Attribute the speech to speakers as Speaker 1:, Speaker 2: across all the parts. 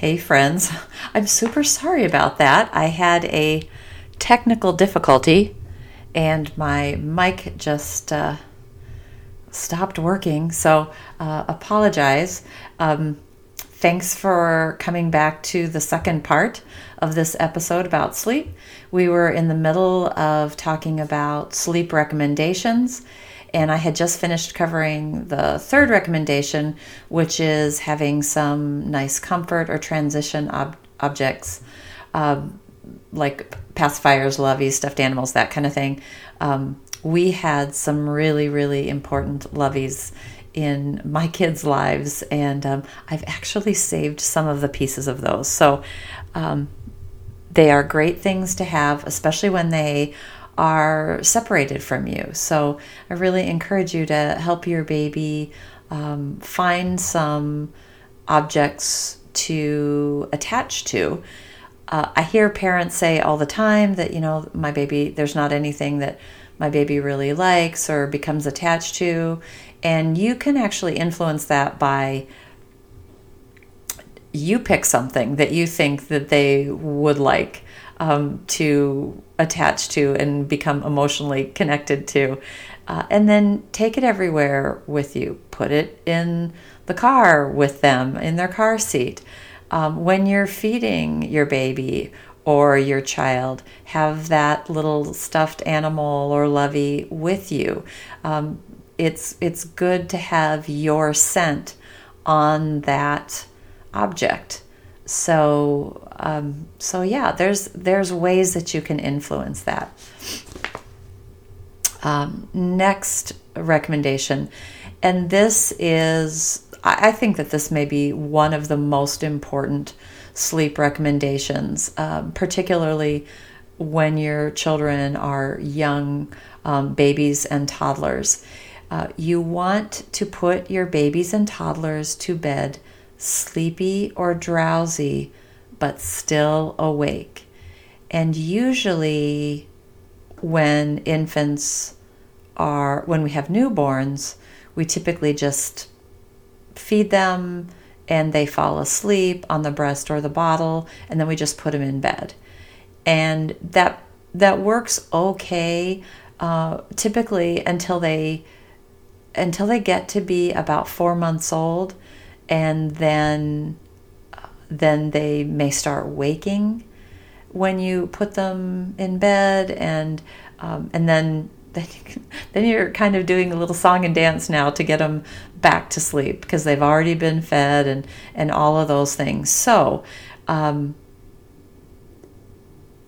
Speaker 1: Hey, friends. I'm super sorry about that. I had a technical difficulty and my mic just uh, stopped working. So, uh, apologize. Um, thanks for coming back to the second part of this episode about sleep. We were in the middle of talking about sleep recommendations and I had just finished covering the third recommendation, which is having some nice comfort or transition ob- objects, um, like pacifiers, loveys, stuffed animals, that kind of thing. Um, we had some really, really important loveys in my kids' lives, and um, I've actually saved some of the pieces of those. So um, they are great things to have, especially when they are separated from you. So I really encourage you to help your baby um, find some objects to attach to. Uh, I hear parents say all the time that, you know, my baby, there's not anything that my baby really likes or becomes attached to. And you can actually influence that by you pick something that you think that they would like um, to attach to and become emotionally connected to. Uh, and then take it everywhere with you. Put it in the car with them, in their car seat. Um, when you're feeding your baby or your child, have that little stuffed animal or lovey with you. Um, it's it's good to have your scent on that object. So um, so yeah, there's there's ways that you can influence that. Um, next recommendation, and this is I think that this may be one of the most important sleep recommendations, um, particularly when your children are young um, babies and toddlers. Uh, you want to put your babies and toddlers to bed sleepy or drowsy, but still awake. And usually, when infants are, when we have newborns, we typically just feed them and they fall asleep on the breast or the bottle, and then we just put them in bed. And that that works okay, uh, typically until they until they get to be about four months old and then then they may start waking when you put them in bed and um, and then then you're kind of doing a little song and dance now to get them back to sleep because they've already been fed and and all of those things. So um,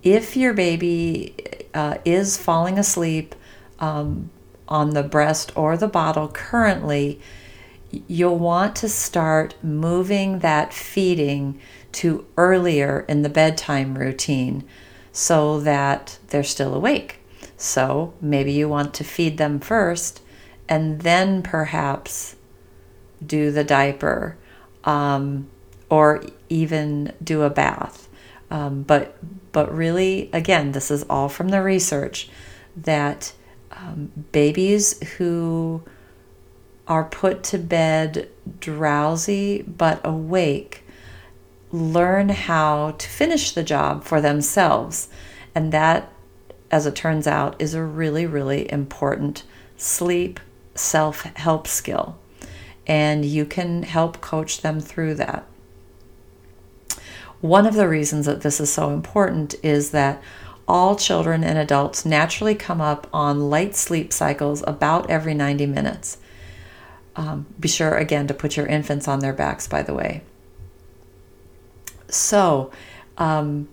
Speaker 1: if your baby uh, is falling asleep um, on the breast or the bottle currently you'll want to start moving that feeding to earlier in the bedtime routine so that they're still awake. So maybe you want to feed them first and then perhaps do the diaper um, or even do a bath. Um, but but really, again, this is all from the research that um, babies who are put to bed drowsy but awake learn how to finish the job for themselves. And that, as it turns out, is a really, really important sleep self help skill. And you can help coach them through that. One of the reasons that this is so important is that all children and adults naturally come up on light sleep cycles about every 90 minutes. Um, be sure again to put your infants on their backs, by the way. So, um,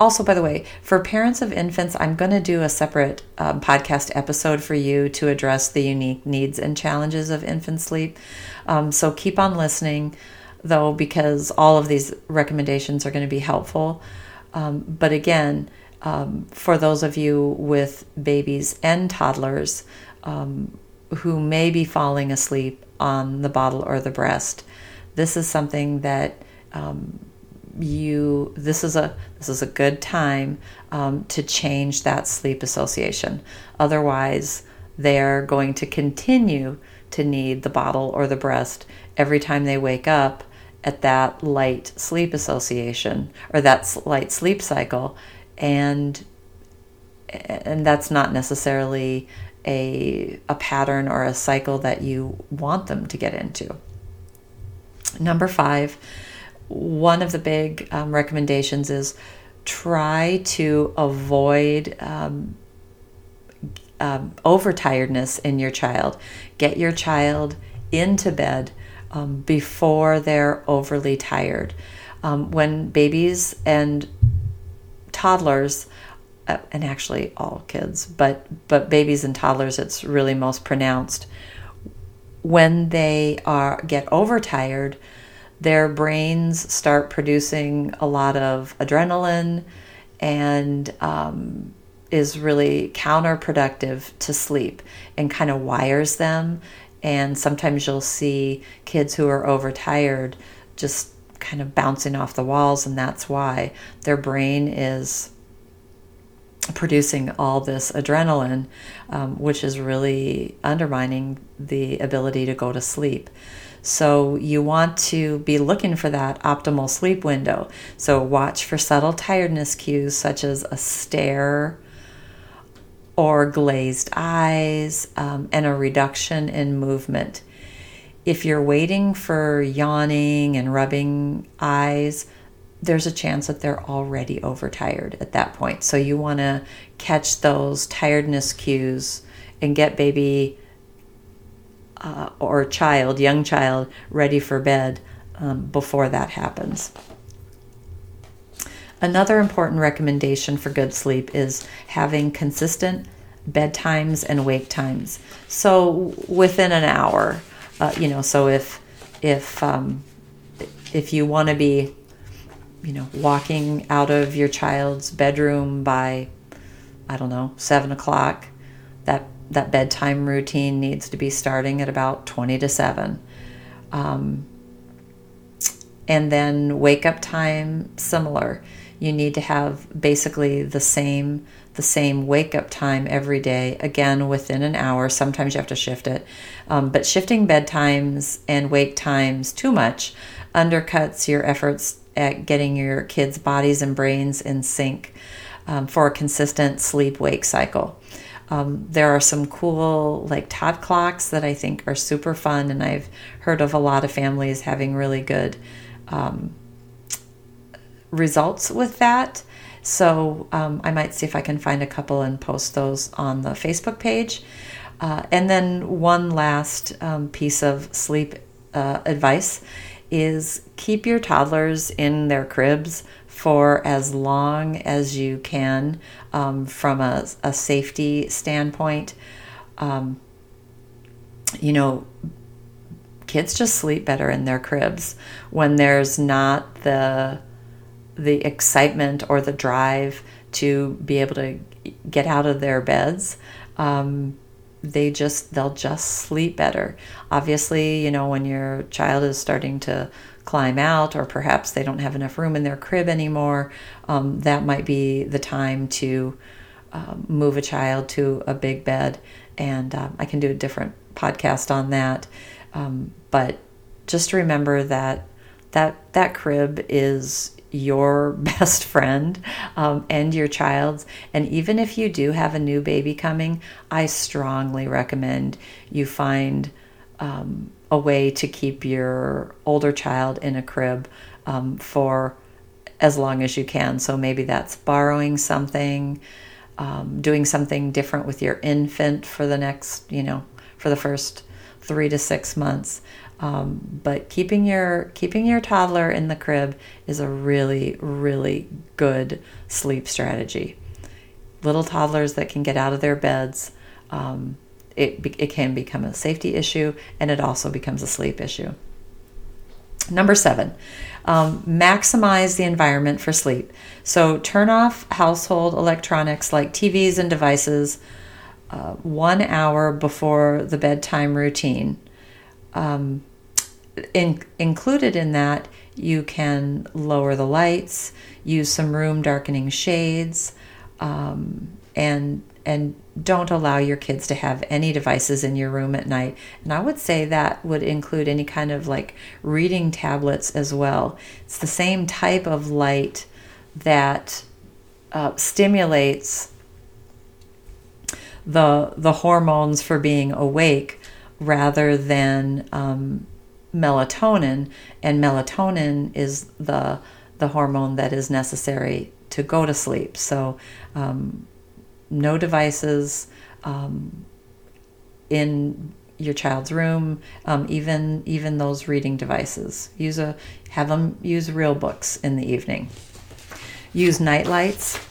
Speaker 1: also, by the way, for parents of infants, I'm going to do a separate um, podcast episode for you to address the unique needs and challenges of infant sleep. Um, so keep on listening, though, because all of these recommendations are going to be helpful. Um, but again, um, for those of you with babies and toddlers, um, who may be falling asleep on the bottle or the breast. This is something that um, you this is a this is a good time um, to change that sleep association. Otherwise, they are going to continue to need the bottle or the breast every time they wake up at that light sleep association or that light sleep cycle and and that's not necessarily a, a pattern or a cycle that you want them to get into. Number five, one of the big um, recommendations is try to avoid um, um, overtiredness in your child. Get your child into bed um, before they're overly tired. Um, when babies and toddlers uh, and actually all kids, but but babies and toddlers, it's really most pronounced. When they are get overtired, their brains start producing a lot of adrenaline, and um, is really counterproductive to sleep and kind of wires them. And sometimes you'll see kids who are overtired just kind of bouncing off the walls, and that's why their brain is producing all this adrenaline, um, which is really undermining the ability to go to sleep. So, you want to be looking for that optimal sleep window. So, watch for subtle tiredness cues such as a stare or glazed eyes um, and a reduction in movement. If you're waiting for yawning and rubbing eyes, there's a chance that they're already overtired at that point. So you want to catch those tiredness cues and get baby uh, or child, young child, ready for bed um, before that happens. Another important recommendation for good sleep is having consistent bedtimes and wake times. So within an hour, uh, you know. So if if um, if you want to be you know, walking out of your child's bedroom by, I don't know, seven o'clock, that that bedtime routine needs to be starting at about 20 to 7. Um, and then wake up time similar. You need to have basically the same the same wake up time every day, again within an hour. Sometimes you have to shift it. Um, but shifting bedtimes and wake times too much undercuts your efforts at getting your kids' bodies and brains in sync um, for a consistent sleep wake cycle. Um, there are some cool like tot clocks that I think are super fun, and I've heard of a lot of families having really good um, results with that. So um, I might see if I can find a couple and post those on the Facebook page. Uh, and then one last um, piece of sleep uh, advice is keep your toddlers in their cribs for as long as you can um, from a, a, safety standpoint. Um, you know, kids just sleep better in their cribs when there's not the the excitement or the drive to be able to get out of their beds. Um, they just they'll just sleep better. Obviously you know when your child is starting to climb out or perhaps they don't have enough room in their crib anymore um, that might be the time to um, move a child to a big bed. And um, i can do a different podcast on that. Um, but just remember that that that crib is your best friend um, and your child's. And even if you do have a new baby coming, I strongly recommend you find um, a way to keep your older child in a crib um, for as long as you can. So maybe that's borrowing something, um, doing something different with your infant for the next, you know, for the first three to six months. Um, but keeping your keeping your toddler in the crib is a really really good sleep strategy. Little toddlers that can get out of their beds, um, it it can become a safety issue and it also becomes a sleep issue. Number seven, um, maximize the environment for sleep. So turn off household electronics like TVs and devices uh, one hour before the bedtime routine. Um, in, included in that, you can lower the lights, use some room darkening shades, um, and and don't allow your kids to have any devices in your room at night. And I would say that would include any kind of like reading tablets as well. It's the same type of light that uh, stimulates the the hormones for being awake rather than um, melatonin. And melatonin is the the hormone that is necessary to go to sleep. So, um, no devices um, in your child's room, um, even even those reading devices. Use a have them use real books in the evening. Use night lights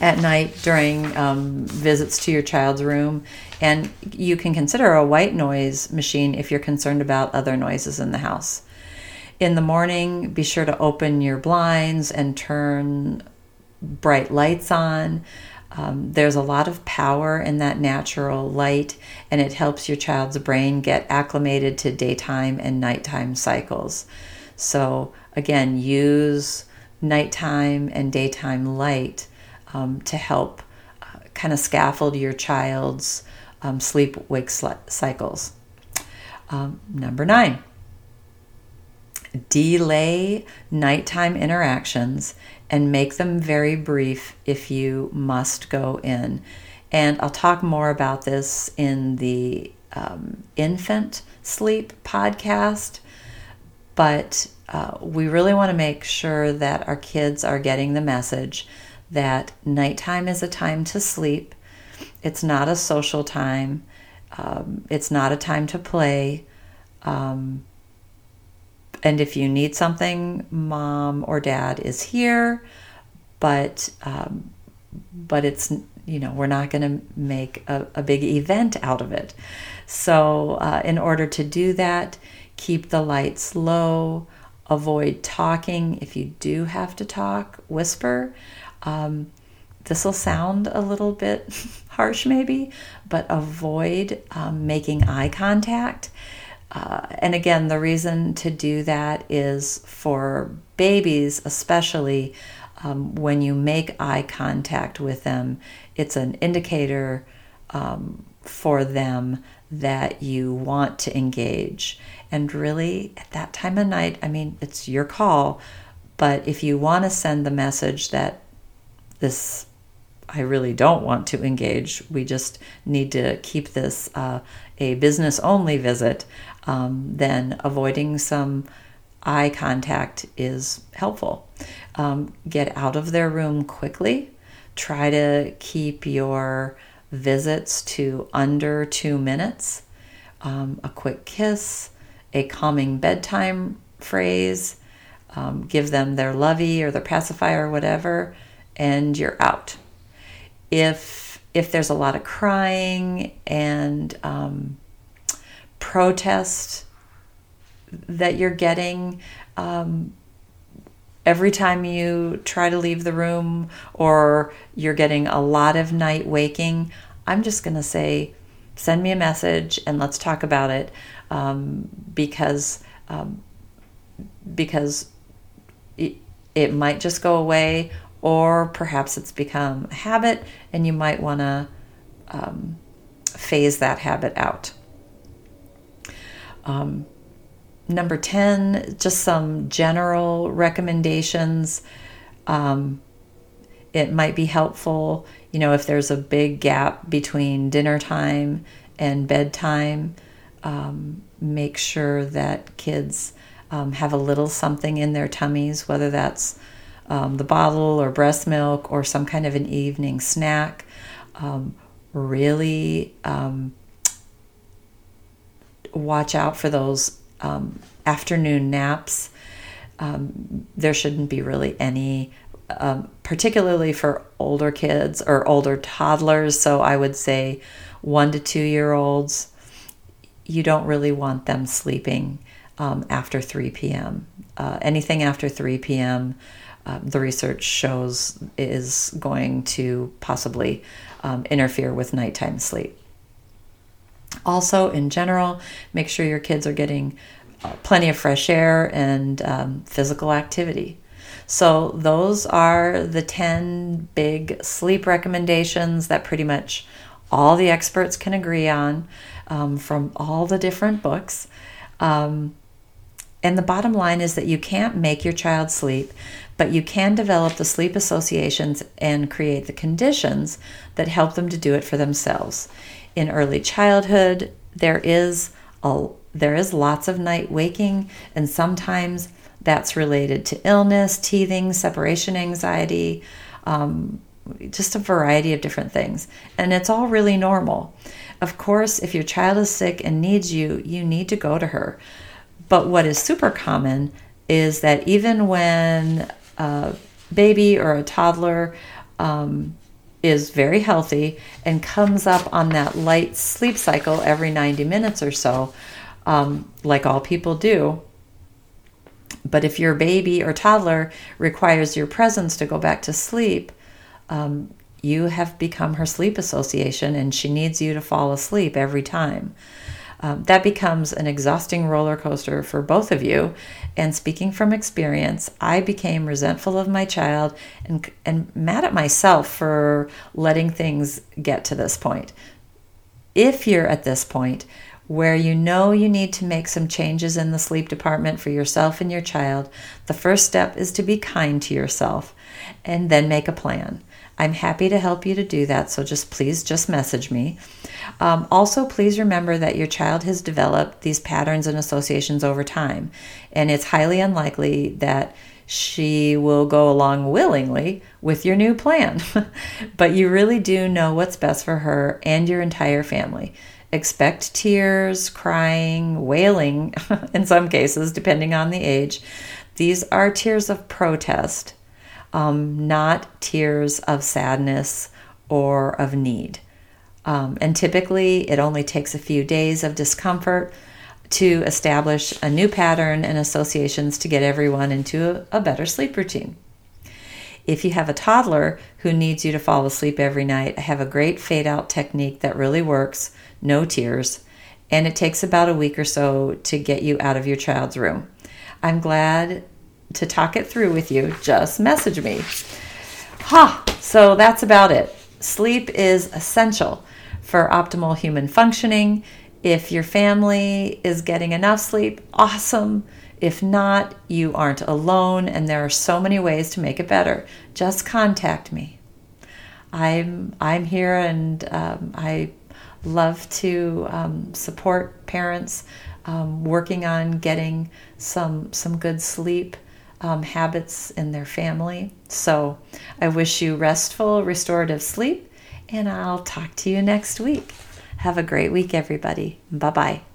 Speaker 1: at night during um, visits to your child's room. And you can consider a white noise machine if you're concerned about other noises in the house. In the morning, be sure to open your blinds and turn bright lights on. Um, there's a lot of power in that natural light, and it helps your child's brain get acclimated to daytime and nighttime cycles. So, again, use nighttime and daytime light um, to help uh, kind of scaffold your child's um, sleep wake cycles. Um, number nine, delay nighttime interactions and make them very brief if you must go in. And I'll talk more about this in the um, infant sleep podcast, but uh, we really want to make sure that our kids are getting the message that nighttime is a time to sleep. It's not a social time. Um, it's not a time to play. Um, and if you need something, mom or dad is here. But um, but it's you know we're not going to make a, a, big event out of it. So uh, in order to do that, keep the lights low. Avoid talking. If you do have to talk, whisper. Um, this will sound a little bit harsh, maybe, but avoid um, making eye contact. Uh, and again, the reason to do that is for babies, especially um, when you make eye contact with them, it's an indicator um, for them that you want to engage. And really, at that time of night, I mean, it's your call, but if you want to send the message that this I really don't want to engage. We just need to keep this uh, a business only visit. Um, then avoiding some eye contact is helpful. Um, get out of their room quickly. Try to keep your visits to under two minutes. Um, a quick kiss, a calming bedtime phrase, um, give them their lovey or their pacifier or whatever and you're out. If if there's a lot of crying and um, protest that you're getting um, every time you try to leave the room or you're getting a lot of night waking, I'm just going to say, send me a message and let's talk about it um, because um, because it, it might just go away or perhaps it's become a habit and you might want to um, phase that habit out. Um, number 10, just some general recommendations. Um, it might be helpful, you know, if there's a big gap between dinner time and bedtime, um, make sure that kids um, have a little something in their tummies, whether that's um, the bottle or breast milk or some kind of an evening snack. Um, really um, watch out for those um, afternoon naps. Um, there shouldn't be really any, um, particularly for older kids or older toddlers. So I would say one to two year olds, you don't really want them sleeping after 3 p.m. Uh, anything after 3 p.m. Uh, the research shows is going to possibly um, interfere with nighttime sleep. Also, in general, make sure your kids are getting uh, plenty of fresh air and um, physical activity. So, those are the 10 big sleep recommendations that pretty much all the experts can agree on um, from all the different books. Um, and the bottom line is that you can't make your child sleep, but you can develop the sleep associations and create the conditions that help them to do it for themselves. In early childhood, there is a there is lots of night waking, and sometimes that's related to illness, teething, separation anxiety, um, just a variety of different things. And it's all really normal. Of course, if your child is sick and needs you, you need to go to her. But what is super common is that even when a baby or a toddler um, is very healthy and comes up on that light sleep cycle every 90 minutes or so, um, like all people do. But if your baby or toddler requires your presence to go back to sleep, um, you have become her sleep association and she needs you to fall asleep every time. Um, that becomes an exhausting roller coaster for both of you. And speaking from experience, I became resentful of my child and, and mad at myself for letting things get to this point. If you're at this point where you know you need to make some changes in the sleep department for yourself and your child, the first step is to be kind to yourself and then make a plan. I'm happy to help you to do that, so just please just message me. Um, also, please remember that your child has developed these patterns and associations over time, and it's highly unlikely that she will go along willingly with your new plan. but you really do know what's best for her and your entire family. Expect tears, crying, wailing in some cases, depending on the age. These are tears of protest um, not tears of sadness or of need. Um, and typically, it only takes a few days of discomfort to establish a new pattern and associations to get everyone into a, a better sleep routine. If you have a toddler who needs you to fall asleep every night, I have a great fade out technique that really works no tears, and it takes about a week or so to get you out of your child's room. I'm glad to talk it through with you, just message me. Ha! So that's about it. Sleep is essential for optimal human functioning. If your family is getting enough sleep, awesome. If not, you aren't alone, and there are so many ways to make it better. Just contact me. I'm I'm here, and um, I love to um, support parents um, working on getting some some good sleep um, habits in their family. So I wish you restful, restorative sleep, and I'll talk to you next week. Have a great week, everybody. Bye bye.